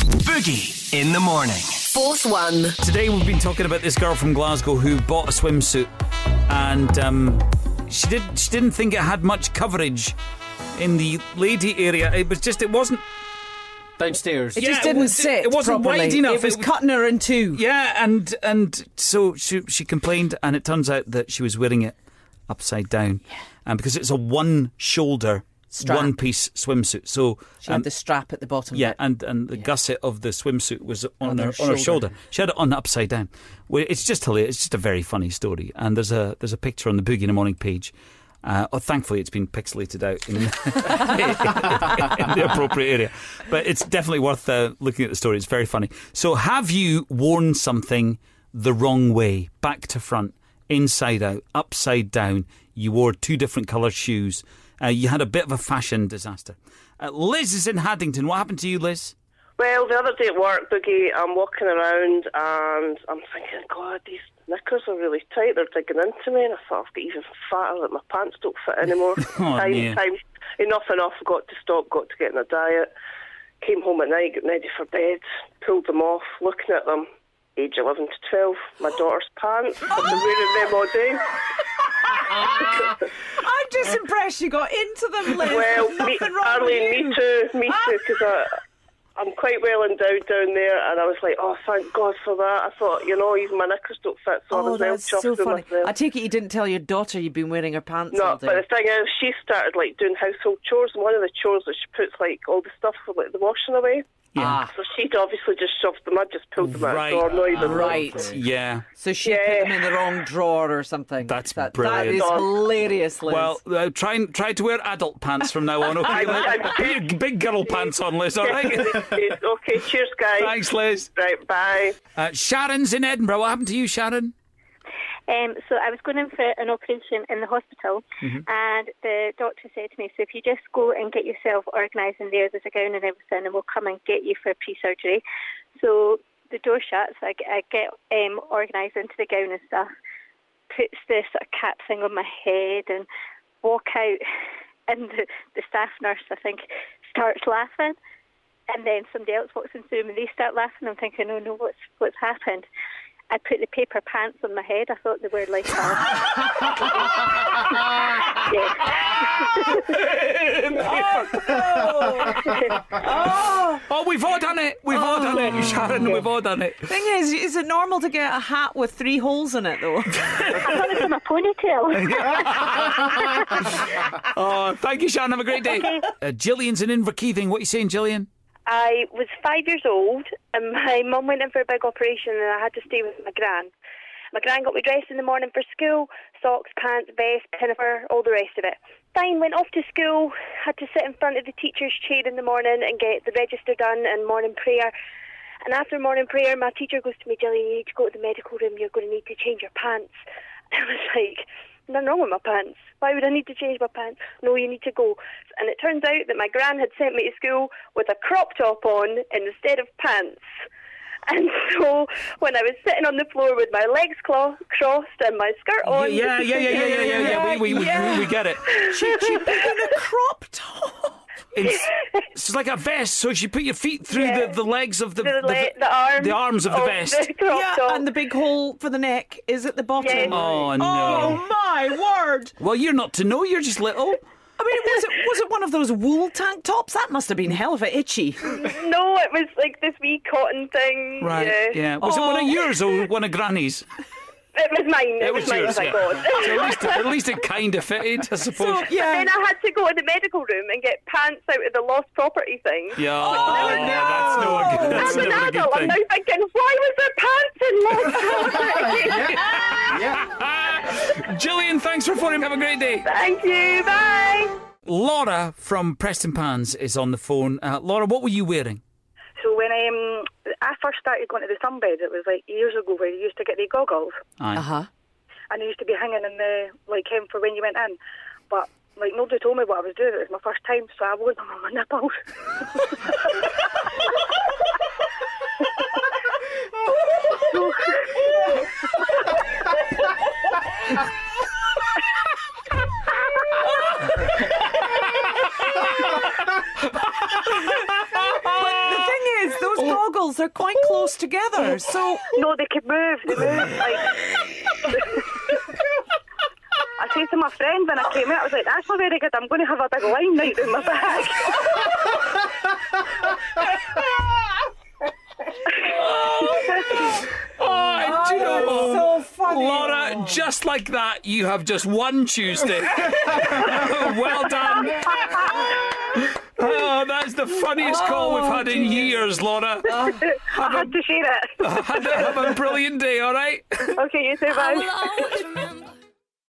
Boogie in the morning. Forth 1. Today we've been talking about this girl from Glasgow who bought a swimsuit, and um, she did she didn't think it had much coverage in the lady area. It was just it wasn't. Downstairs. It Yeah, just didn't was- sit. it wasn't properly. wide enough. It was It was- cutting her in two. Yeah, and and so she she complained, and it turns out that she was wearing it upside down, and because it's a one shoulder. Strap. One piece swimsuit, so She had the strap at the bottom. Yeah, and, and the gusset of the swimsuit was on, On her, her on her shoulder. shoulder. She had it on upside down. Well, it's just hilarious. It's just a very funny story. And there's a there's a picture on the Boogie in the Morning page. Uh, oh, thankfully, it's been pixelated out in, in the appropriate area. But it's definitely worth uh, looking at the story. It's very funny. So, have you worn something the wrong way, back to front, inside out, upside down? You wore two different coloured shoes. Uh, you had a bit of a fashion disaster. Uh, Liz is in Haddington. What happened to you, Liz? Well, the other day at work, Boogie, I'm walking around and I'm thinking, God, these knickers are really tight. They're digging into me, and I thought I've got even fatter that my pants don't fit anymore. time, yeah. time, enough, enough. I got to stop. Got to get in a diet. Came home at night, getting ready for bed. Pulled them off, looking at them. Age 11 to 12, my daughter's pants. I've been wearing them all day. I'm just impressed you got into them, Liz. Well, There's me, wrong Arlene, with you. me too, me ah. too, because I'm quite well endowed down there, and I was like, oh, thank God for that. I thought, you know, even my knickers don't fit, so I Oh, was well chuffed so with funny. myself. I take it you didn't tell your daughter you'd been wearing her pants No, but the thing is, she started like doing household chores, and one of the chores that she puts like all the stuff for like the washing away. Ah, So she'd obviously just shoved them. I'd just pulled them Right. out the door, not even right. Yeah. So she Yeah. put them in the wrong drawer or something. That's that, brilliant. That is hilarious, Liz. Well, uh, try and try to wear adult pants from now on. Okay, I'm- I'm- Liz? Put your big girl pants on, Liz. All right. okay, cheers, guys. Thanks, Liz. Right, bye. Uh, Sharon's in Edinburgh. What happened to you, Sharon? Um, so I was going in for an operation in the hospital, and the doctor said to me, "So if you just go and get yourself organised in there, there's a gown and everything, and we'll come and get you for pre-surgery." So the door shuts. I, get- I get um, organised into the gown and stuff. Puts this sort of cap thing on my head and walk out, and the, the staff nurse, I think, starts laughing. And then somebody else walks into the room and they start laughing. I'm thinking, oh no, what's what's happened? I put the paper pants on my head. I thought they were like, Oh, we've all done it. We've all done it, Sharon. We've all done it. Thing is, is it normal to get a hat with three holes in it though? I thought it was in my ponytail. Oh, thank you, Sharon. Have a great day. Uh, Gillian's in Inverkeithing. What are you saying, Gillian? I was five years old and my mum went in for a big operation and I had to stay with my gran. My gran got me dressed in the morning for school, socks, pants, vest, pinafore, all the rest of it. Fine, went off to school, had to sit in front of the teacher's chair in the morning and get the register done and morning prayer. And after morning prayer, my teacher goes to me, Gillian, you need to go to the medical room, you're going to need to change your pants. I was like, nothing wrong with my pants. Why would I need to change my pants? No, you need to go. And it turns out that my gran had sent me to school with a crop top on instead of pants. And so when I was sitting on the floor with my legs clo- crossed and my skirt on, Yeah, yeah, yeah, yeah, yeah, yeah, yeah. We, we, we, we get it. she, she put in a crop top. It's, it's like a vest, so she put your feet through Yeah. the, the legs of the the, the, le- the arms, the arms of the vest. the Yeah, top. and the big hole for the neck is at the bottom. Yeah. Oh, oh no! Oh my word! Well, you're not to know. You're just little. I mean, was it was it one of those wool tank tops? That must have been hell of a itchy. no, it was like this wee cotton thing. Right. Yeah, Yeah. Was it one of yours or one of Granny's? it was mine. It, It was, was mine. yours, thank yeah. God. So at least, at least it kind of fitted, I suppose. yeah. Then I had to go to the medical room and get pants out of the lost property thing. yeah. Oh, Oh, no. that's no good. That's As an never good adult, I'm now thinking, why was there pants in lost property? Gillian, thanks for phoning. Have a great day. Thank you. Bye. Laura from Prestonpans is on the phone. Uh, Laura, what were you wearing? So when um, I first started going to the sunbed, it was like years ago where you used to get the goggles Aye. Uh huh. and they used to be hanging in the like him for when you went in. But like nobody told me what I was doing. It was my first time, so I wore them on my nipples. goggles. They're quite close together. So No, they could move. They move. Like. I said to my friend when I came out, I was like, "That's not very good. I'm going to have a big line right down my back." Oh, do you know so funny. Laura, just like that, you have just won Tuesday. well done. Oh, that's the funniest call we've had in years, Laura. I had to share it. Have a, brilliant day, all right? okay, you too, I bye. will always remember.